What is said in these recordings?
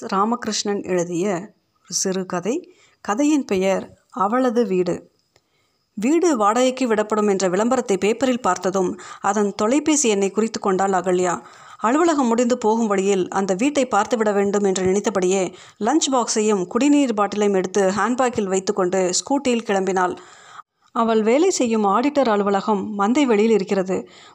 ராமகிருஷ்ணன் எழுதிய ஒரு சிறுகதை கதையின் பெயர் அவளது வீடு. வீடு வாடகைக்கு விடப்படும் என்ற விளம்பரத்தை பேப்பரில் பார்த்ததும் அதன் தொலைபேசி எண்ணை குறித்து கொண்டாள் அகல்யா. அலுவலகம் முடிந்து போகும் வழியில் அந்த வீட்டை பார்த்துவிட வேண்டும் என்று நினைத்தபடியே லஞ்ச் பாக்ஸையும் குடிநீர் பாட்டிலையும் எடுத்து ஹேண்ட்பேக்கில் வைத்துக்கொண்டு ஸ்கூட்டியில் கிளம்பினாள். அவள் வேலை செய்யும் ஆடிட்டர் அலுவலகம் மந்தை வெளியில் இருக்கிறது.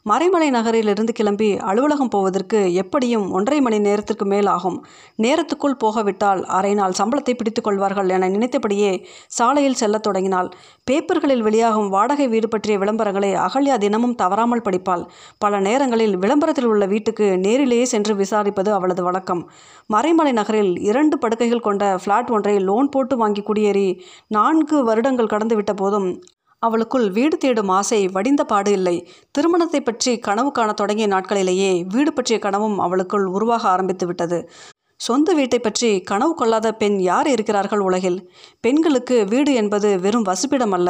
மறைமலை நகரிலிருந்து கிளம்பி அலுவலகம் போவதற்கு எப்படியும் ஒன்றரை மணி நேரத்திற்கு மேல் ஆகும் நேரத்துக்குள் போகவிட்டால் அரை நாள் சம்பளத்தை பிடித்து கொள்வார்கள் என நினைத்தபடியே சாலையில் செல்லத் தொடங்கினாள். பேப்பர்களில் வெளியாகும் வாடகை வீடு பற்றிய விளம்பரங்களை அகல்யா தினமும் தவறாமல் படிப்பாள். பல நேரங்களில் விளம்பரத்தில் உள்ள வீட்டுக்கு நேரிலேயே சென்று விசாரிப்பது அவளது வழக்கம். மறைமலை நகரில் இரண்டு படுக்கைகள் கொண்ட ஃப்ளாட் ஒன்றை லோன் போட்டு வாங்கி குடியேறி நான்கு வருடங்கள் கடந்துவிட்ட போதும் அவளுக்குள் வீடு தேடும் ஆசை வடிந்த பாடு இல்லை. திருமணத்தை பற்றி கனவு காண தொடங்கிய நாட்களிலேயே வீடு பற்றிய கனவும் அவளுக்குள் உருவாக ஆரம்பித்து விட்டது. சொந்த வீட்டை பற்றி கனவு கொள்ளாத பெண் யார் இருக்கிறார்கள் உலகில்? பெண்களுக்கு வீடு என்பது வெறும் வசிப்பிடம் அல்ல.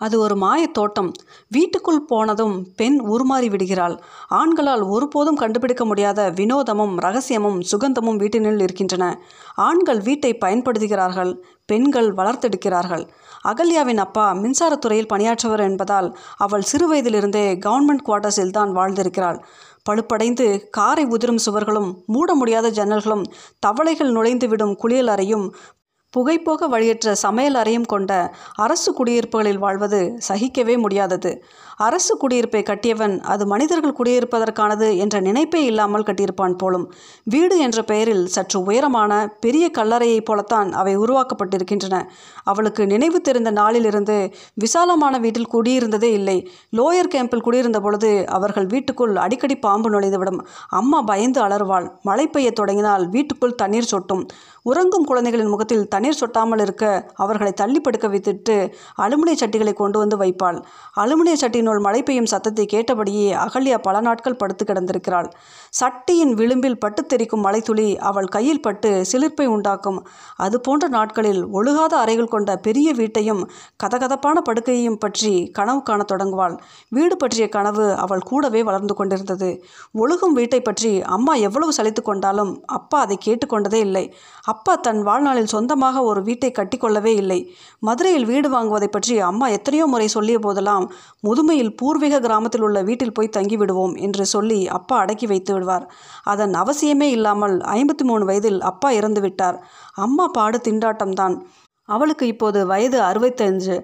அது ஒரு மாயத் தோட்டம். வீட்டுக்குள் போனதும் பெண் உருமாறி விடுகிறாள். ஆண்களால் ஒருபோதும் கண்டுபிடிக்க முடியாத வினோதமும் ரகசியமும் சுகந்தமும் வீட்டினுள் இருக்கின்றன. ஆண்கள் வீட்டை பயன்படுத்துகிறார்கள் பெண்கள் வளர்த்தெடுக்கிறார்கள். அகல்யாவின் அப்பா மின்சாரத்துறையில் பணியாற்றவர் என்பதால் அவள் சிறுவயதிலிருந்தே கவர்மெண்ட் குவார்ட்டர்ஸில் தான் வாழ்ந்திருக்கிறாள். பழுப்படைந்து காரை உதிரும் சுவர்களும் மூட முடியாத ஜன்னல்களும் தவளைகள் நுழைந்து விடும் குளியல் அறையும் புகைப்போக வழியற்ற சமையல் அறையும் கொண்ட அரசு குடியிருப்புகளில் வாழ்வது சகிக்கவே முடியாதது. அரசு குடியிருப்பை கட்டியவன் அது மனிதர்கள் குடியிருப்பதற்கானது என்ற நினைப்பே இல்லாமல் கட்டியிருப்பான் போலும். வீடு என்ற பெயரில் சற்று உயரமான பெரிய கல்லறையைப் போலத்தான் அவை உருவாக்கப்பட்டிருக்கின்றன. அவளுக்கு நினைவு தெரிந்த நாளிலிருந்து விசாலமான வீட்டில் குடியிருந்ததே இல்லை. லோயர் கேம்பில் குடியிருந்த பொழுது அவர்கள் வீட்டுக்குள் அடிக்கடி பாம்பு நுழைந்துவிடும். அம்மா பயந்து அலறுவாள். மழை பெய்ய தொடங்கினால் வீட்டுக்குள் தண்ணீர் சொட்டும். உறங்கும் குழந்தைகளின் முகத்தில் தண்ணீர் சொட்டாமல் இருக்க அவர்களை தள்ளி படுக்க வைத்துட்டு அலுமினிய சட்டிகளை கொண்டு வந்து வைப்பாள். அலுமினிய சட்டியினுள் மழை பெய்யும் சத்தத்தை கேட்டபடியே அகல்யா பல நாட்கள் படுத்து கிடந்திருக்கிறாள். சட்டியின் விளிம்பில் பட்டு தெரிக்கும் மலைத்துளி அவள் கையில் பட்டு சிலிர்ப்பை உண்டாக்கும். அது போன்ற நாட்களில் ஒழுகாத அறைகள் கொண்ட பெரிய வீட்டையும் கதகதப்பான படுக்கையையும் பற்றி கனவு காணத் தொடங்குவாள். வீடு பற்றிய கனவு அவள் கூடவே வளர்ந்து கொண்டிருந்தது. ஒழுகும் வீட்டை பற்றி அம்மா எவ்வளவு சலித்து கொண்டாலும் அப்பா அதை கேட்டுக்கொண்டதே இல்லை. அப்பா தன் வாழ்நாளில் சொந்தமாக ஒரு வீட்டை கட்டிக்கொள்ளவே இல்லை. மதுரையில் வீடு வாங்குவதை பற்றி அம்மா எத்தனையோ முறை சொல்லிய போதெல்லாம் முதுமை முதுமையில் பூர்வீக கிராமத்தில் உள்ள வீட்டில் போய் தங்கிவிடுவோம் என்று சொல்லி அப்பா அடக்கி வைத்து விடுவார். அதன் அவசியமே இல்லாமல் ஐம்பத்தி மூணு வயதில் அப்பா இறந்து விட்டார். அம்மா பாடு திண்டாட்டம்தான். அவளுக்கு இப்போது வயது அறுபத்தஞ்சு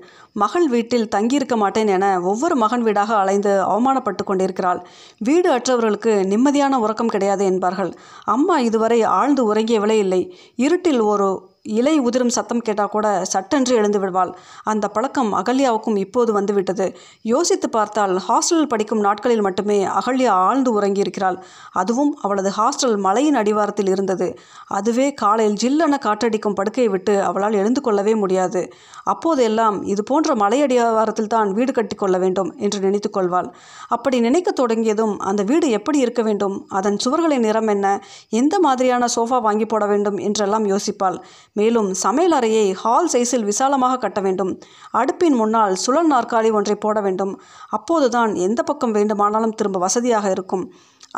மகள் வீட்டில் தங்கியிருக்க மாட்டேன் என ஒவ்வொரு மகன் வீடாக அலைந்து அவமானப்பட்டு கொண்டிருக்கிறாள். வீடு அற்றவர்களுக்கு நிம்மதியான உறக்கம் கிடையாது என்பார்கள். அம்மா இதுவரை ஆழ்ந்து உறங்கியவளே இல்லை. இருட்டில் ஒரு இலை உதிரும் சத்தம் கேட்டால் கூட சட்டென்று எழுந்து விடுவாள். அந்த பழக்கம் அகல்யாவுக்கும் இப்போது வந்துவிட்டது. யோசித்து பார்த்தால் ஹாஸ்டலில் படிக்கும் நாட்களில் மட்டுமே அகல்யா ஆழ்ந்து உறங்கியிருக்கிறாள். அதுவும் அவளது ஹாஸ்டல் மலையின் அடிவாரத்தில் இருந்தது. அதுவே காலையில் ஜில்லென காற்றடிக்கும் படுக்கையை விட்டு அவளால் எழுந்து கொள்ளவே முடியாது. அப்போதெல்லாம் இது போன்ற மலை அடிவாரத்தில் தான் வீடு கட்டி கொள்ள வேண்டும் என்று நினைத்து கொள்வாள். அப்படி நினைக்க தொடங்கியதும் அந்த வீடு எப்படி இருக்க வேண்டும்? அதன் சுவர்களின் நிறம் என்ன? எந்த மாதிரியான சோஃபா வாங்கி போட வேண்டும்? என்றெல்லாம் யோசிப்பாள். மேலும் சமையல் அறையை ஹால் சைஸில் விசாலமாக கட்ட வேண்டும். அடுப்பின் முன்னால் சுழல் நாற்காலி ஒன்றை போட வேண்டும். அப்போதுதான் எந்த பக்கம் வேண்டுமானாலும் திரும்ப வசதியாக இருக்கும்.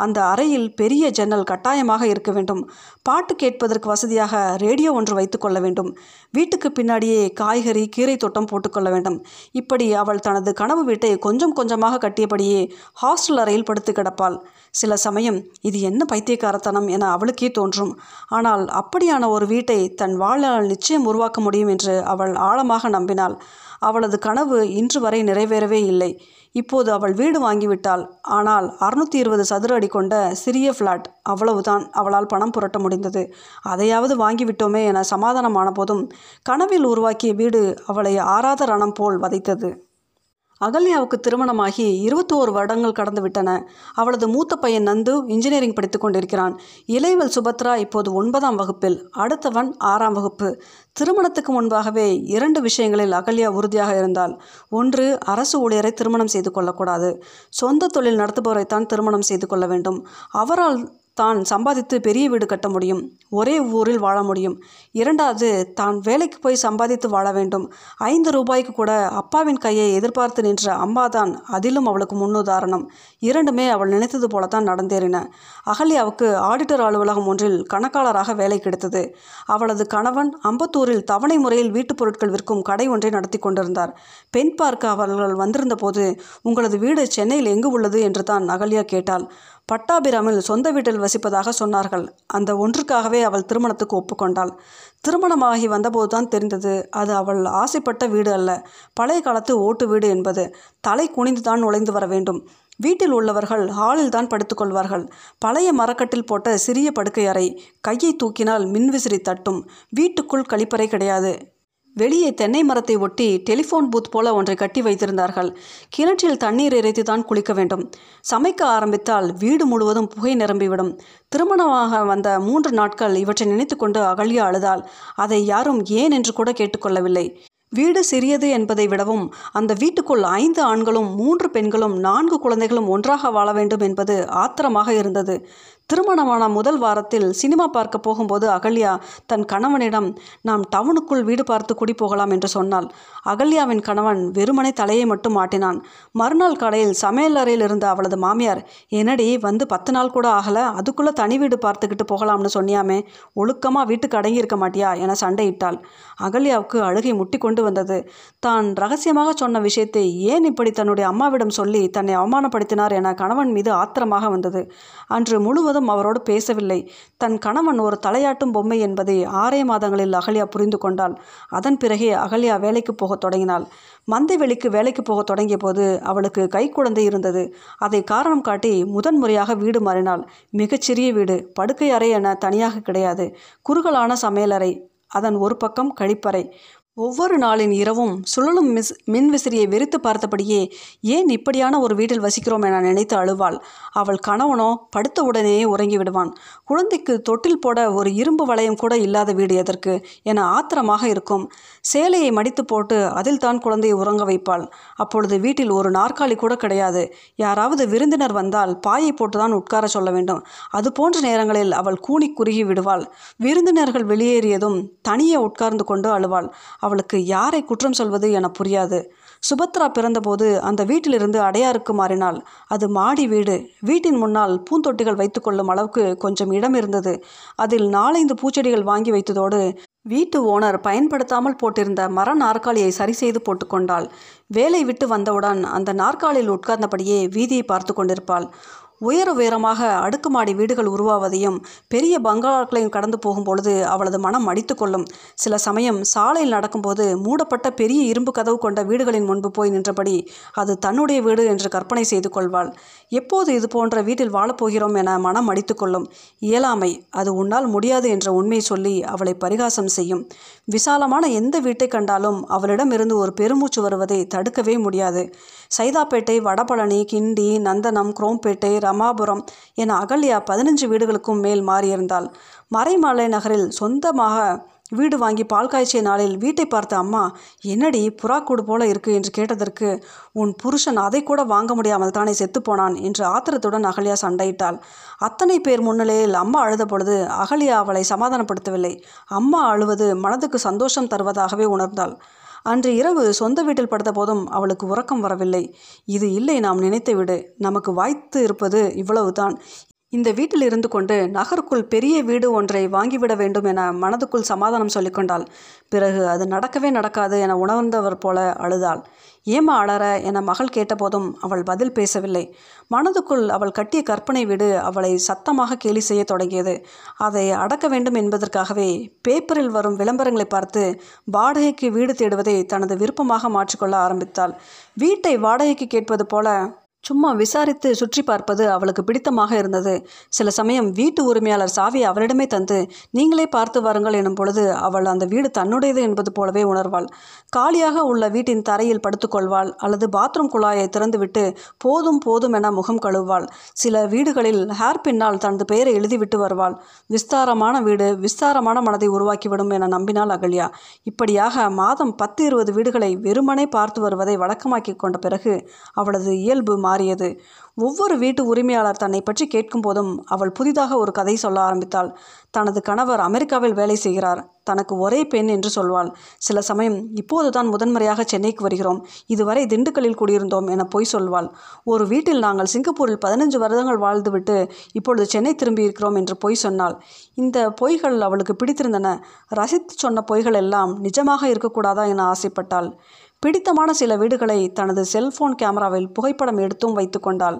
அந்த அறையில் பெரிய ஜன்னல் கட்டாயமாக இருக்க வேண்டும். பாட்டு கேட்பதற்கு வசதியாக ரேடியோ ஒன்று வைத்துக்கொள்ள வேண்டும். வீட்டுக்கு பின்னாடியே காய்கறி கீரை தோட்டம் போட்டுக்கொள்ள வேண்டும். இப்படி அவள் தனது கனவு வீட்டை கொஞ்சம் கொஞ்சமாக கட்டியபடியே ஹாஸ்டல் அறையில் படுத்து கிடப்பாள். சில சமயம் இது என்ன பைத்தியக்காரத்தனம் என அவளுக்கே தோன்றும். ஆனால் அப்படியான ஒரு வீட்டை தன் வாழ்நாள் நிச்சயம் உருவாக்க முடியும் என்று அவள் ஆழமாக நம்பினாள். அவளது கனவு இன்று வரை நிறைவேறவே இல்லை. இப்போது அவள் வீடு வாங்கிவிட்டாள். ஆனால் அறுநூற்றி இருபது சதுர அடி கொண்ட சிறிய ஃப்ளாட் அவ்வளவுதான் அவளால் பணம் புரட்ட முடிந்தது. அதையாவது வாங்கிவிட்டோமே என சமாதானமான போதும் கனவில் உருவாக்கிய வீடு அவளை ஆறாத ரணம் போல் வதைத்தது. அகல்யாவுக்கு திருமணமாகி இருபத்தோரு வருடங்கள் கடந்து விட்டன. அவளது மூத்த பையன் நந்து இன்ஜினியரிங் படித்து கொண்டிருக்கிறான். இளைவல் சுபத்ரா இப்போது ஒன்பதாம் வகுப்பில் அடுத்தவன் ஆறாம் வகுப்பு. திருமணத்துக்கு முன்பாகவே இரண்டு விஷயங்களில் அகல்யா உறுதியாக இருந்தாள். ஒன்று அரசு ஊழியரை திருமணம் செய்து கொள்ளக்கூடாது. சொந்த தொழில் நடத்துபவரைத்தான் திருமணம் செய்து கொள்ள வேண்டும். அவரால் தான் சம்பாதித்து பெரிய வீடு கட்ட முடியும். ஒரே ஊரில் வாழ முடியும். இரண்டாவது தான் வேலைக்கு போய் சம்பாதித்து வாழ வேண்டும். ஐந்து ரூபாய்க்கு கூட அப்பாவின் கையை எதிர்பார்த்து நின்ற அம்மாதான் அதிலும் அவளுக்கு முன்னுதாரணம். இரண்டுமே அவள் நினைத்தது போலத்தான் நடந்தேறின. அகல்யாவுக்கு ஆடிட்டர் அலுவலகம் ஒன்றில் கணக்காளராக வேலை கிடைத்தது. அவளது கணவன் அம்பத்தூரில் தவணை முறையில் வீட்டுப் பொருட்கள் விற்கும் கடை ஒன்றை நடத்தி கொண்டிருந்தார். பெண் பார்க்க அவர்கள் வந்திருந்த போது உங்களது வீடு சென்னையில் எங்கு உள்ளது? என்று தான் அகல்யா கேட்டாள். பட்டாபிராமில் சொந்த வீட்டில் வசிப்பதாக சொன்னார்கள். அந்த ஒன்றுக்காகவே அவள் திருமணத்துக்கு ஒப்புக்கொண்டாள். திருமணமாகி வந்தபோதுதான் தெரிந்தது அது அவள் ஆசைப்பட்ட வீடு அல்ல. பழைய காலத்து ஓட்டு வீடு என்பது தலை குனிந்து தான் நுழைந்து வர வேண்டும். வீட்டில் உள்ளவர்கள் ஹாலில் தான் படுத்துக்கொள்வார்கள் பழைய மரக்கட்டில் போட்ட சிறிய படுக்கை அறை கையை தூக்கினால் மின்விசிறி தட்டும். வீட்டுக்குள் கழிப்பறை கிடையாது. வெளியே தென்னை மரத்தை ஒட்டி டெலிஃபோன் பூத் போல ஒன்றை கட்டி வைத்திருந்தார்கள். கிணற்றில் தண்ணீர் இறைத்து தான் குளிக்க வேண்டும். சமைக்க ஆரம்பித்தால் வீடு முழுவதும் புகை நிரம்பிவிடும். திருமணமாக வந்த மூன்று நாட்கள் இவற்றை நினைத்துக்கொண்டு அகழிய அழுதால் அதை யாரும் ஏன் என்று கூட கேட்டுக்கொள்ளவில்லை. வீடு சிறியது என்பதை விடவும் அந்த வீட்டுக்குள் ஐந்து ஆண்களும் மூன்று பெண்களும் நான்கு குழந்தைகளும் ஒன்றாக வாழ வேண்டும் என்பது ஆத்திரமாக இருந்தது. திருமணமான முதல் வாரத்தில் சினிமா பார்க்க போகும்போது அகல்யா தன் கணவனிடம் நாம் டவுனுக்குள் வீடு பார்த்து குடி போகலாம் என்று சொன்னாள். அகல்யாவின் கணவன் வெறுமனை தலையை மட்டும் மாட்டினான் மறுநாள் காலையில் சமையல் அறையில் இருந்த அவளது மாமியார் என்னடி வந்து பத்து நாள் கூட ஆகல அதுக்குள்ளே தனி வீடு பார்த்துக்கிட்டு போகலாம்னு சொன்னியாமே ஒழுக்கமாக வீட்டுக்கு அடங்கியிருக்க மாட்டியா? என சண்டையிட்டாள். அகல்யாவுக்கு அழுகை முட்டி கொண்டு வந்தது. தான் ரகசியமாக சொன்ன விஷயத்தை ஏன் இப்படி தன்னுடைய அம்மாவிடம் சொல்லி தன்னை அவமானப்படுத்தினார் என கணவன் மீது ஆத்திரமாக வந்தது. அன்று முழுவதும் அவரோடு பேசவில்லை. தன் கணவன் ஒரு தலையாட்டும் பொம்மை என்பதை ஆறே மாதங்களில் அகல்யா புரிந்து கொண்டாள். அதன் பிறகே அகல்யா வேலைக்கு போகத் தொடங்கினாள். மந்தைவெளிக்கு வேலைக்கு போகத் தொடங்கிய போது அவளுக்கு கைக்குழந்தை இருந்தது. அதை காரணம் காட்டி முதன்முறையாக வீடு மாறினாள். மிகச்சிறிய வீடு படுக்கை அறை என தனியாக கிடையாது. குறுகலான சமையலறை அதன் ஒரு பக்கம் கழிப்பறை. ஒவ்வொரு நாளின் இரவும் சுழலும் மிஸ் மின் விசிறியை வெறித்து பார்த்தபடியே ஏன் இப்படியான ஒரு வீட்டில் வசிக்கிறோம் என நினைத்து அழுவாள். அவள் கணவனோ படுத்த உடனேயே உறங்கி விடுவான். குழந்தைக்கு தொட்டில் போட ஒரு இரும்பு வளையம் கூட இல்லாத வீடு எதற்கு? என ஆத்திரமாக இருக்கும். சேலையை மடித்து போட்டு அதில் தான் குழந்தையை உறங்க வைப்பாள். அப்பொழுது வீட்டில் ஒரு நாற்காலி கூட கிடையாது. யாராவது விருந்தினர் வந்தால் பாயை போட்டுதான் உட்கார சொல்ல வேண்டும். அது போன்ற நேரங்களில் அவள் கூனி குறுகி விடுவாள். விருந்தினர்கள் வெளியேறியதும் தனியே உட்கார்ந்து கொண்டு அழுவாள். அவளுக்கு யாரை குற்றம் சொல்வது என புரியாது. சுபத்ரா பிறந்தபோது அந்த வீட்டிலிருந்து அடையாருக்கு மாறினாள். அது மாடி வீடு. வீட்டின் முன்னால் பூந்தொட்டிகள் வைத்துக்கொள்ளும் அளவுக்கு கொஞ்சம் இடம் இருந்தது. அதில் நாலைந்து பூச்செடிகள் வாங்கி வைத்ததோடு வீட்டு ஓனர் பயன்படுத்தாமல் போட்டிருந்த மர நாற்காலியை சரி செய்து போட்டுக்கொண்டாள் வேலை விட்டு வந்தவுடன் அந்த நாற்காலியில் உட்கார்ந்தபடியே வீதியை பார்த்து கொண்டிருப்பாள். உயர உயரமாக அடுக்குமாடி வீடுகள் உருவாவதையும் பெரிய பங்களாக்களையும் கடந்து போகும்பொழுது அவளது மனம் அடித்து கொள்ளும். சில சமயம் சாலையில் நடக்கும்போது மூடப்பட்ட பெரிய இரும்பு கதவு கொண்ட வீடுகளின் முன்பு போய் நின்றபடி அது தன்னுடைய வீடு என்று கற்பனை செய்து கொள்வாள். எப்போது இது போன்ற வீட்டில் வாழப்போகிறோம் என மனம் அடித்து கொள்ளும். இயலாமை அது உன்னால் முடியாது என்ற உண்மை சொல்லி அவளை பரிகாசம் செய்யும். விசாலமான எந்த வீட்டை கண்டாலும் அவளிடமிருந்து ஒரு பெருமூச்சு வருவதை தடுக்கவே முடியாது. சைதாப்பேட்டை வடபழனி கிண்டி நந்தனம் குரோம்பேட்டை ரமாபுரம் என அகல்யா பதினஞ்சு வீடுகளுக்கும் மேல் மாறியிருந்தாள். மறைமலை நகரில் சொந்தமாக வீடு வாங்கி பால் காய்ச்சிய நாளில் வீட்டை பார்த்த அம்மா என்னடி புறாக்கூடு போல இருக்கு? என்று கேட்டதற்கு உன் புருஷன் அதை கூட வாங்க முடியாமல் தானே செத்துப்போனான் என்று ஆத்திரத்துடன் அகல்யா சண்டையிட்டாள். அத்தனை பேர் முன்னிலையில் அம்மா அழுத பொழுது அகல்யா அவளை சமாதானப்படுத்தவில்லை. அம்மா அழுவது மனதுக்கு சந்தோஷம் தருவதாகவே உணர்ந்தாள். அன்று இரவு சொந்த வீட்டில் படுத்த போதும் அவளுக்கு உறக்கம் வரவில்லை. இது இல்லை நாம் நினைத்த வீடு. நமக்கு வாய்த்து இருப்பது இவ்வளவுதான். இந்த வீட்டில் இருந்து கொண்டு நகருக்குள் பெரிய வீடு ஒன்றை வாங்கிவிட வேண்டும் என மனதுக்குள் சமாதானம் சொல்லிக்கொண்டாள். பிறகு அது நடக்கவே நடக்காது என உணர்ந்தவர் போல அழுதாள். ஏமா அழற? என மகள் கேட்டபோதும் அவள் பதில் பேசவில்லை. மனதுக்குள் அவள் கட்டிய கற்பனை வீடு அவளை சத்தமாக கேலி செய்ய தொடங்கியது. அதை அடக்க வேண்டும் என்பதற்காகவே பேப்பரில் வரும் விளம்பரங்களை பார்த்து வாடகைக்கு வீடு தேடுவதை தனது விருப்பமாக மாற்றிக்கொள்ள ஆரம்பித்தாள். வீட்டை வாடகைக்கு கேட்பது போல சும்மா விசாரித்து சுற்றி பார்ப்பது அவளுக்கு பிடித்தமாக இருந்தது. சில சமயம் வீட்டு உரிமையாளர் சாவியை அவளிடமே தந்து நீங்களே பார்த்து வாருங்கள் எனும் பொழுது அவள் அந்த வீடு தன்னுடையது என்பது போலவே உணர்வாள். காலியாக உள்ள வீட்டின் தரையில் படுத்துக்கொள்வாள் அல்லது பாத்ரூம் குழாயை திறந்துவிட்டு போதும் போதும் என முகம் கழுவுவாள். சில வீடுகளில் ஹேர் பின்னால் தனது பெயரை எழுதிவிட்டு வருவாள். விஸ்தாரமான வீடு விஸ்தாரமான மனதை உருவாக்கிவிடும் என நம்பினாள் அகல்யா. இப்படியாக மாதம் பத்து இருபது வீடுகளை வெறுமனே பார்த்து வருவதை வழக்கமாக்கி கொண்ட பிறகு அவளது இயல்பு மாறி மாறியது. ஒவ்வொரு வீட்டு உரிமையாளர் தன்னை பற்றி கேட்கும்போதும் அவள் புதிதாக ஒரு கதை சொல்ல ஆரம்பித்தாள். தனது கணவர் அமெரிக்காவில் வேலை செய்கிறார். தனக்கு ஒரே பெண் என்று சொல்வாள். சில சமயம் இப்போது தான் முதன்முறையாக சென்னைக்கு வருகிறோம். இதுவரை திண்டுக்கல்லில் குடியிருந்தோம் என பொய் சொல்வாள். ஒரு வீட்டில் நாங்கள் சிங்கப்பூரில் பதினஞ்சு வருடங்கள் வாழ்ந்துவிட்டு இப்பொழுது சென்னை திரும்பி இருக்கிறோம் என்று பொய் சொன்னாள். இந்த பொய்கள் அவளுக்கு பிடித்திருந்தன. ரசித்து சொன்ன பொய்கள் எல்லாம் நிஜமாக இருக்கக்கூடாதா என ஆசைப்பட்டாள். பிடித்தமான சில வீடுகளை தனது செல்போன் கேமராவில் புகைப்படம் எடுத்தும் வைத்து கொண்டாள்.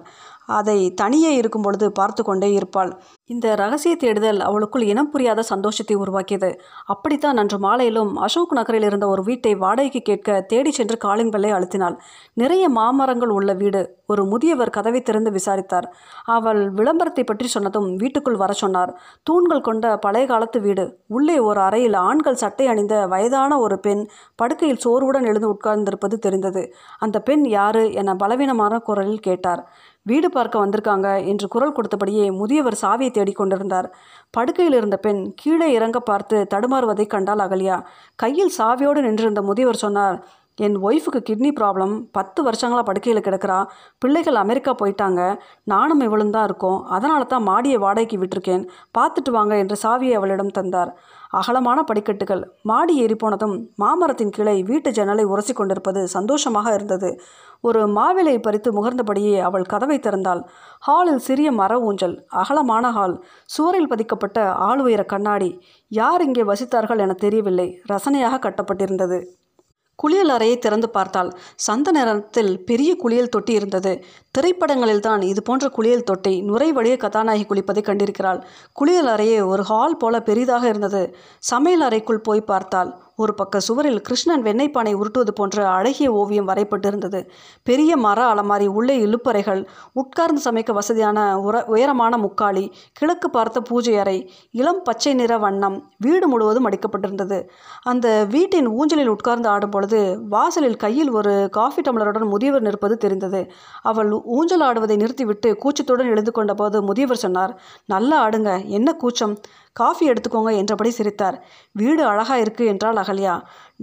அதை தனியே இருக்கும் பொழுது பார்த்து கொண்டே இருப்பாள். இந்த ரகசிய தேடுதல் அவளுக்குள் இனம் புரியாத சந்தோஷத்தை உருவாக்கியது. அப்படித்தான் அன்று மாலையிலும் அசோக் நகரில் இருந்த ஒரு வீட்டை வாடகைக்கு கேட்க தேடி சென்று காலிங் பெல்லை அழுத்தினாள். நிறைய மாமரங்கள் உள்ள வீடு. ஒரு முதியவர் கதவை திறந்து விசாரித்தார். அவள் விளம்பரத்தை பற்றி சொன்னதும் வீட்டுக்குள் வர சொன்னார். தூண்கள் கொண்ட பழைய காலத்து வீடு. உள்ளே ஒரு அறையில் ஆண்கள் சட்டை அணிந்த வயதான ஒரு பெண் படுக்கையில் சோர்வுடன் எழுந்து உட்கார்ந்திருப்பது தெரிந்தது. அந்த பெண் யாரு என பலவீனமான குரலில் கேட்டார். வீடு பார்க்க வந்திருக்காங்க என்று குரல் கொடுத்தபடியே முதியவர் சாவியை தேடிக்கொண்டிருந்தார் படுக்கையில் இருந்த பெண் கீழே இறங்க பார்த்து தடுமாறுவதை கண்டால் அகலியா. கையில் சாவியோடு நின்றிருந்த முதியவர் சொன்னார் என் ஒய்ஃபுக்கு கிட்னி ப்ராப்ளம். பத்து வருஷங்களாக படுக்கையில் கிடக்கிறா. பிள்ளைகள் அமெரிக்கா போயிட்டாங்க. நானும் இவளும் தான் இருக்கோம். அதனால தான் மாடியை வாடகைக்கு விட்டிருக்கேன். பார்த்துட்டு வாங்க என்று சாவியை அவளிடம் தந்தார். அகலமான படிக்கட்டுகள். மாடி ஏறி போனதும் மாமரத்தின் கிளை வீட்டு ஜன்னலை உரசி கொண்டிருப்பது சந்தோஷமாக இருந்தது. ஒரு மாவிலை பறித்து முகர்ந்தபடியே அவள் கதவை திறந்தாள். ஹாலில் சிறிய மர ஊஞ்சல் அகலமான ஹால் சுவரில் பதிக்கப்பட்ட ஆள் உயர கண்ணாடி. யார் இங்கே வசித்தார்கள் என தெரியவில்லை. ரசனையாக கட்டப்பட்டிருந்தது. குளியல் அறையை திறந்து பார்த்தால் சந்த நேரத்தில் பெரிய குளியல் தொட்டி இருந்தது. திரைப்படங்களில் தான் இது போன்ற குளியல் தொட்டி நுரை வழிய கதாநாயகி குளிப்பதை கண்டிருக்கிறாள். குளியல் அறையே ஒரு ஹால் போல பெரிதாக இருந்தது. சமையல் அறைக்குள் போய் பார்த்தாள். ஒரு பக்க சுவரில் கிருஷ்ணன் வெண்ணைப்பானை உருட்டுவது போன்ற அழகிய ஓவியம் வரைப்பட்டிருந்தது பெரிய மர அலமாரி உள்ளே இழுப்பறைகள் உட்கார்ந்து சமைக்க வசதியான உர உயரமான முக்காளி கிழக்கு பார்த்த பூஜை அறை இளம் பச்சை நிற வண்ணம் வீடு முழுவதும் அடிக்கப்பட்டிருந்தது. அந்த வீட்டின் ஊஞ்சலில் உட்கார்ந்து ஆடும் பொழுது வாசலில் கையில் ஒரு காஃபி டம்ளருடன் முதியவர் நிற்பது தெரிந்தது. அவள் ஊஞ்சல் ஆடுவதை நிறுத்திவிட்டு கூச்சத்துடன் எழுந்து கொண்டபோது முதியவர் சொன்னார் நல்லா ஆடுங்க என்ன கூச்சம்? காஃபி எடுத்துக்கோங்க என்றபடி சிரித்தார். வீடு அழகாக இருக்குது என்றால் அகல்யா.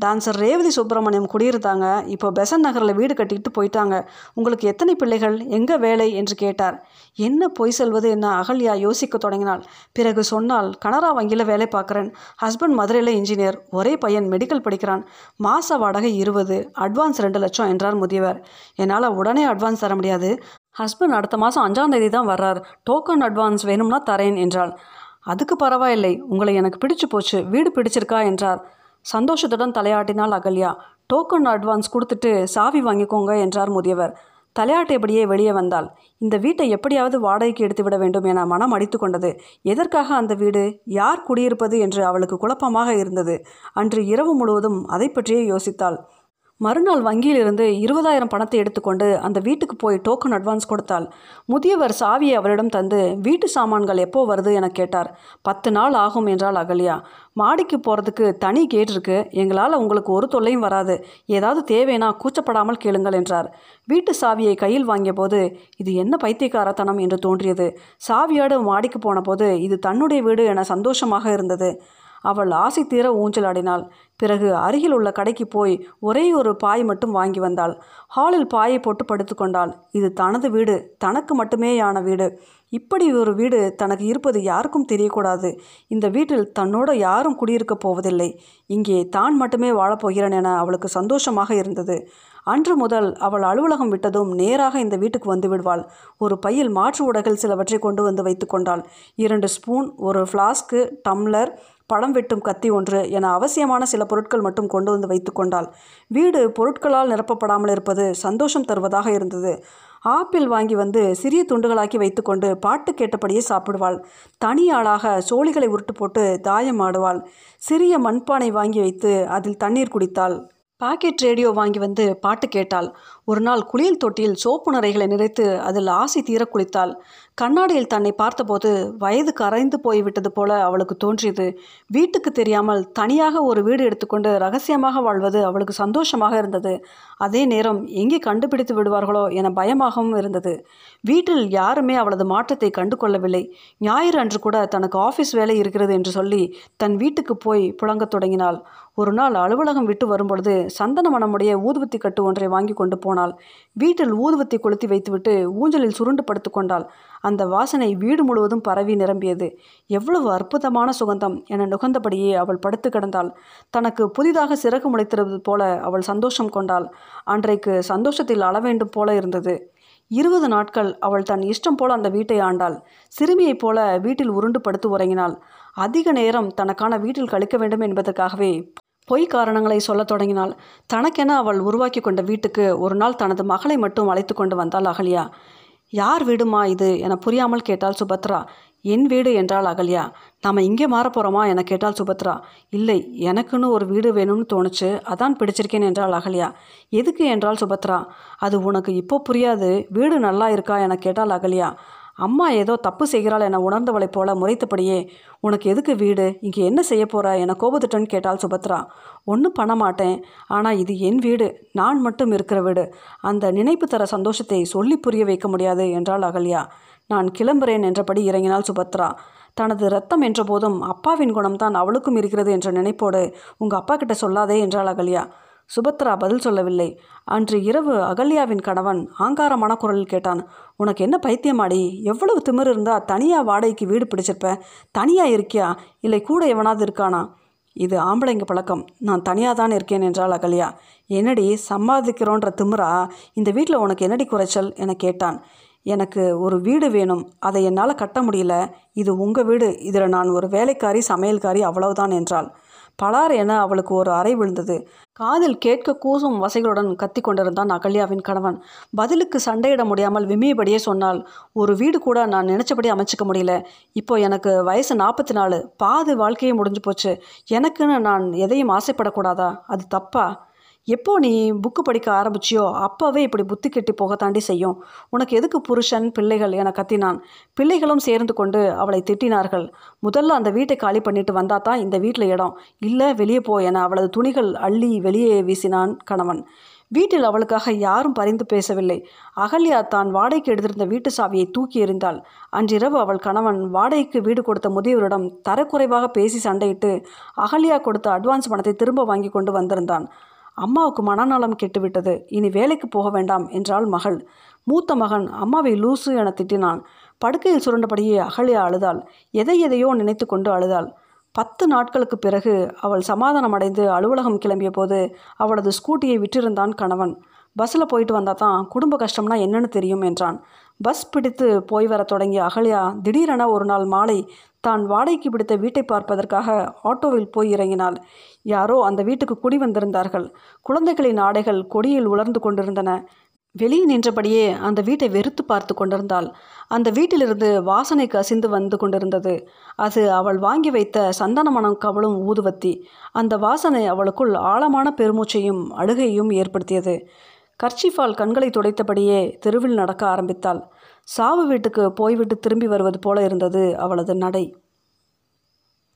டான்சர் ரேவதி சுப்பிரமணியம் குடியிருந்தாங்க. இப்போ பெசன் நகரில் வீடு கட்டிக்கிட்டு போயிட்டாங்க. உங்களுக்கு எத்தனை பிள்ளைகள்? எங்கே வேலை? என்று கேட்டார். என்ன பொய் சொல்வது என்ன? அகல்யா யோசிக்க தொடங்கினாள். பிறகு சொன்னால் கனரா வங்கியில் வேலை பார்க்குறேன். ஹஸ்பண்ட் மதுரையில் இன்ஜினியர். ஒரே பையன் மெடிக்கல் படிக்கிறான். மாத வாடகை இருபது. அட்வான்ஸ் ரெண்டு லட்சம் என்றார் முதியவர். என்னால் உடனே அட்வான்ஸ் தர முடியாது. ஹஸ்பண்ட் அடுத்த மாதம் அஞ்சாம் தேதி தான் வர்றார். டோக்கன் அட்வான்ஸ் வேணும்னா தரேன் என்றாள். அதுக்கு பரவாயில்லை. உங்களை எனக்கு பிடிச்சு போச்சு. வீடு பிடிச்சிருக்கா என்றார். சந்தோஷத்துடன் தலையாட்டினாள் அகல்யா. டோக்கன் அட்வான்ஸ் கொடுத்துட்டு சாவி வாங்கிக்கோங்க என்றார் முதியவர். தலையாட்டியபடியே வெளியே வந்தாள். இந்த வீட்டை எப்படியாவது வாடகைக்கு எடுத்துவிட வேண்டும் என மனம் அடித்து கொண்டது. எதற்காக அந்த வீடு? யார் குடியிருப்பது? என்று அவளுக்கு குழப்பமாக இருந்தது. அன்று இரவு முழுவதும் அதை பற்றியே யோசித்தாள். மறுநாள் வங்கியிலிருந்து இருபதாயிரம் பணத்தை எடுத்துக்கொண்டு அந்த வீட்டுக்கு போய் டோக்கன் அட்வான்ஸ் கொடுத்தாள். முதியவர் சாவியை அவளிடம் தந்து வீட்டு சாமான்கள் எப்போ வருது? என கேட்டார். பத்து நாள் ஆகும் என்றால் அகல்யா. மாடிக்கு போகிறதுக்கு தனி கேட் இருக்கு. எங்களால் உங்களுக்கு ஒரு தொல்லையும் வராது. ஏதாவது தேவைனா கூச்சப்படாமல் கேளுங்கள் என்றார். வீட்டு சாவியை கையில் வாங்கிய போது இது என்ன பைத்தியக்காரத்தனம்? என்று தோன்றியது. சாவியோடு மாடிக்கு போன போது இது தன்னுடைய வீடு என சந்தோஷமாக இருந்தது. அவள் ஆசை தீர ஊஞ்சலாடினாள். பிறகு அருகில் உள்ள கடைக்கு போய் ஒரே ஒரு பாய் மட்டும் வாங்கி வந்தாள். ஹாலில் பாயை போட்டு படுத்துக்கொண்டாள் இது தனது வீடு தனக்கு மட்டுமேயான வீடு. இப்படி ஒரு வீடு தனக்கு இருப்பது யாருக்கும் தெரியக்கூடாது. இந்த வீட்டில் தன்னோட யாரும் குடியிருக்கப் போவதில்லை. இங்கே தான் மட்டுமே வாழப்போகிறேன் என அவளுக்கு சந்தோஷமாக இருந்தது. அன்று முதல் அவள் அலுவலகம் விட்டதும் நேராக இந்த வீட்டுக்கு வந்து விடுவாள். ஒரு பையில் மாற்று உடைகள் சிலவற்றை கொண்டு வந்து வைத்து கொண்டாள். இரண்டு ஸ்பூன் ஒரு ஃப்ளாஸ்க்கு டம்ளர் பழம் வெட்டும் கத்தி ஒன்று என அவசியமான சில பொருட்கள் மட்டும் கொண்டு வந்து வைத்து கொண்டாள். வீடு பொருட்களால் நிரப்பப்படாமல் இருப்பது சந்தோஷம் தருவதாக இருந்தது. ஆப்பிள் வாங்கி வந்து சிறிய துண்டுகளாக்கி வைத்துக்கொண்டு பாட்டு கேட்டபடியே சாப்பிடுவாள். தனி ஆளாக சோழிகளை உருட்டு போட்டு தாயம் ஆடுவாள். சிறிய மண்பானை வாங்கி வைத்து அதில் தண்ணீர் குடித்தாள். பாக்கெட் ரேடியோ வாங்கி வந்து பாட்டு கேட்டாள். ஒரு நாள் குளியல் தொட்டியில் சோப்பு நரைகளை நிறைத்து அதில் ஆசை தீர குளித்தாள். கண்ணாடியில் தன்னை பார்த்தபோது வயது கரைந்து போய்விட்டது போல அவளுக்கு தோன்றியது. வீட்டுக்கு தெரியாமல் தனியாக ஒரு வீடு எடுத்துக்கொண்டு ரகசியமாக வாழ்வது அவளுக்கு சந்தோஷமாக இருந்தது. அதே நேரம் எங்கே கண்டுபிடித்து விடுவார்களோ என பயமாகவும் இருந்தது. வீட்டில் யாருமே அவளது மாற்றத்தை கண்டு கொள்ளவில்லை ஞாயிறு அன்று கூட தனக்கு ஆஃபீஸ் வேலை இருக்கிறது என்று சொல்லி தன் வீட்டுக்கு போய் புழங்கத் தொடங்கினாள். ஒரு நாள் அலுவலகம் விட்டு வரும்பொழுது சந்தன மனமுடைய ஊதுவத்தி கட்டு ஒன்றை வாங்கி கொண்டு போனாள். வீட்டில் ஊதுவத்தி கொளுத்தி வைத்துவிட்டு ஊஞ்சலில் சுருண்டு படுத்து கொண்டாள். அந்த வாசனை வீடு முழுவதும் பரவி நிரம்பியது. எவ்வளவு அற்புதமான சுகந்தம் என நுகர்ந்தபடியே அவள் படுத்து கிடந்தாள். தனக்கு புதிதாக சிறகு முளைத்திருப்பது போல அவள் சந்தோஷம் கொண்டாள். அன்றைக்கு சந்தோஷத்தில் அளவேண்டும் போல இருந்தது. இருபது நாட்கள் அவள் தன் இஷ்டம் போல அந்த வீட்டை ஆண்டாள். சிறுமியைப் போல வீட்டில் உருண்டு படுத்து உறங்கினாள். அதிக நேரம் தனக்கான வீட்டில் கழிக்க வேண்டும் என்பதற்காகவே பொய் காரணங்களை சொல்லத் தொடங்கினாள். தனக்கென அவள் உருவாக்கி கொண்ட வீட்டுக்கு ஒரு நாள் தனது மகளை மட்டும் அழைத்து கொண்டு வந்தாள் அகலியா. யார் வீடுமா இது? என புரியாமல் கேட்டாள் சுபத்ரா. என் வீடு என்றால் அகல்யா. நாம் இங்கே மாறப்போகிறோமா என கேட்டால் சுபத்ரா. இல்லை எனக்குன்னு ஒரு வீடு வேணும்னு தோணுச்சு. அதான் பிடிச்சிருக்கேன் என்றால் அகல்யா. எதுக்கு என்றால் சுபத்ரா. அது உனக்கு இப்போ புரியாது. வீடு நல்லா இருக்கா? என கேட்டால் அகல்யா. அம்மா ஏதோ தப்பு செய்கிறாள் என உணர்ந்தவளைப் போல முறைத்தபடியே உனக்கு எதுக்கு வீடு? இங்கே என்ன செய்ய போகிற என கோபத்துட்டன்னு கேட்டாள் சுபத்ரா. ஒன்றும் பண்ண மாட்டேன். ஆனால் இது என் வீடு. நான் மட்டும் இருக்கிற வீடு. அந்த நினைப்பு தர சந்தோஷத்தை சொல்லி புரிய வைக்க முடியாது என்றாள் அகல்யா. நான் கிளம்புறேன் என்றபடி இறங்கினாள் சுபத்ரா. தனது ரத்தம் என்றபோதும் அப்பாவின் குணம்தான் அவளுக்கும் இருக்கிறது என்ற நினைப்போடு உங்கள் அப்பா கிட்ட சொல்லாதே என்றாள் அகல்யா. சுபத்ரா பதில் சொல்லவில்லை. அன்று இரவு அகல்யாவின் கணவன் ஆங்காரமான குரலில் கேட்டான் உனக்கு என்ன பைத்தியமாடி? எவ்வளவு திமிர் இருந்தா தனியாக வாடகைக்கு வீடு பிடிச்சிருப்ப? தனியாக இருக்கியா? இல்லை கூட எவனாவது இருக்கானா? இது ஆம்பளைங்க பழக்கம். நான் தனியாக தான் இருக்கேன் என்றாள் அகல்யா. என்னடி சம்பாதிக்கிறோன்ற திமிரா? இந்த வீட்டில் உனக்கு என்னடி குறைச்சல்? என கேட்டான். எனக்கு ஒரு வீடு வேணும். அதை என்னால் கட்ட முடியல. இது உங்கள் வீடு. இதில் நான் ஒரு வேலைக்காரி சமையல்காரி அவ்வளவுதான் என்றாள். பலார் என அவளுக்கு ஒரு அறை விழுந்தது. காதில் கேட்க கூசும் வசைகளுடன் கத்தி கொண்டிருந்தான் அகல்யாவின் கணவன். பதிலுக்கு சண்டையிட முடியாமல் விமியபடியே சொன்னால் ஒரு வீடு கூட நான் நினச்சபடி அமைச்சிக்க முடியல. இப்போ எனக்கு வயசு நாற்பத்தி நாலு பாதி வாழ்க்கையே முடிஞ்சு போச்சு. எனக்குன்னு நான் எதையும் ஆசைப்படக்கூடாதா? அது தப்பா? எப்போ நீ புக்கு படிக்க ஆரம்பிச்சியோ அப்போவே இப்படி புத்தி கெட்டி போகத்தாண்டி செய்யும். உனக்கு எதுக்கு புருஷன் பிள்ளைகள் என கத்தினான். பிள்ளைகளும் சேர்ந்து கொண்டு அவளை திட்டினார்கள். முதல்ல அந்த வீட்டை காலி பண்ணிட்டு வந்தா தான் இந்த வீட்டில் இடம். இல்லை வெளியே போ என அவளது துணிகள் அள்ளி வெளியே வீசினான் கணவன். வீட்டில் அவளுக்காக யாரும் பரிந்து பேசவில்லை. அகல்யா தான் வாடகைக்கு எடுத்திருந்த வீட்டு சாவியை தூக்கி எறிந்தாள். அன்றிரவு அவள் கணவன் வாடகைக்கு வீடு கொடுத்த முதியவரிடம் தரக்குறைவாக பேசி சண்டையிட்டு அகல்யா கொடுத்த அட்வான்ஸ் பணத்தை திரும்ப வாங்கி கொண்டு வந்திருந்தான். அம்மாவுக்கு மனநலம் கெட்டுவிட்டது. இனி வேலைக்கு போக வேண்டாம் என்றாள் மகள். மூத்த மகன் அம்மாவை லூசு என திட்டினான். படுக்கையில் சுரண்டபடியே அகலியா அழுதாள். எதை எதையோ நினைத்து கொண்டு அழுதாள். பத்து நாட்களுக்கு பிறகு அவள் சமாதானம் அடைந்து அலுவலகம் கிளம்பிய போது அவளது ஸ்கூட்டியை விற்றிருந்தான் கணவன். பஸ்ஸில் போயிட்டு வந்தால் தான் குடும்ப கஷ்டம்னா என்னன்னு தெரியும் என்றான். பஸ் பிடித்து போய் வர தொடங்கிய அகல்யா திடீரென ஒரு நாள் மாலை தான் வாடகைக்கு பிடித்த வீட்டை பார்ப்பதற்காக ஆட்டோவில் போய் இறங்கினாள். யாரோ அந்த வீட்டுக்கு குடி வந்திருந்தார்கள். குழந்தைகளின் ஆடைகள் கொடியில் உலர்ந்து கொண்டிருந்தன. வெளியே நின்றபடியே அந்த வீட்டை வெறுத்து பார்த்து கொண்டிருந்தாள். அந்த வீட்டிலிருந்து வாசனை கசிந்து வந்து கொண்டிருந்தது. அது அவள் வாங்கி வைத்த சந்தன மனம் கவலும் ஊதுவத்தி அந்த வாசனை அவளுக்குள் ஆழமான பெருமூச்சையும் அழுகையும் ஏற்படுத்தியது. கர்ச்சிஃபால் கண்களை துடைத்தபடியே தெருவில் நடக்க ஆரம்பித்தாள். சாவு வீட்டுக்கு போய்விட்டு திரும்பி வருவது போல இருந்தது அவளது நடை.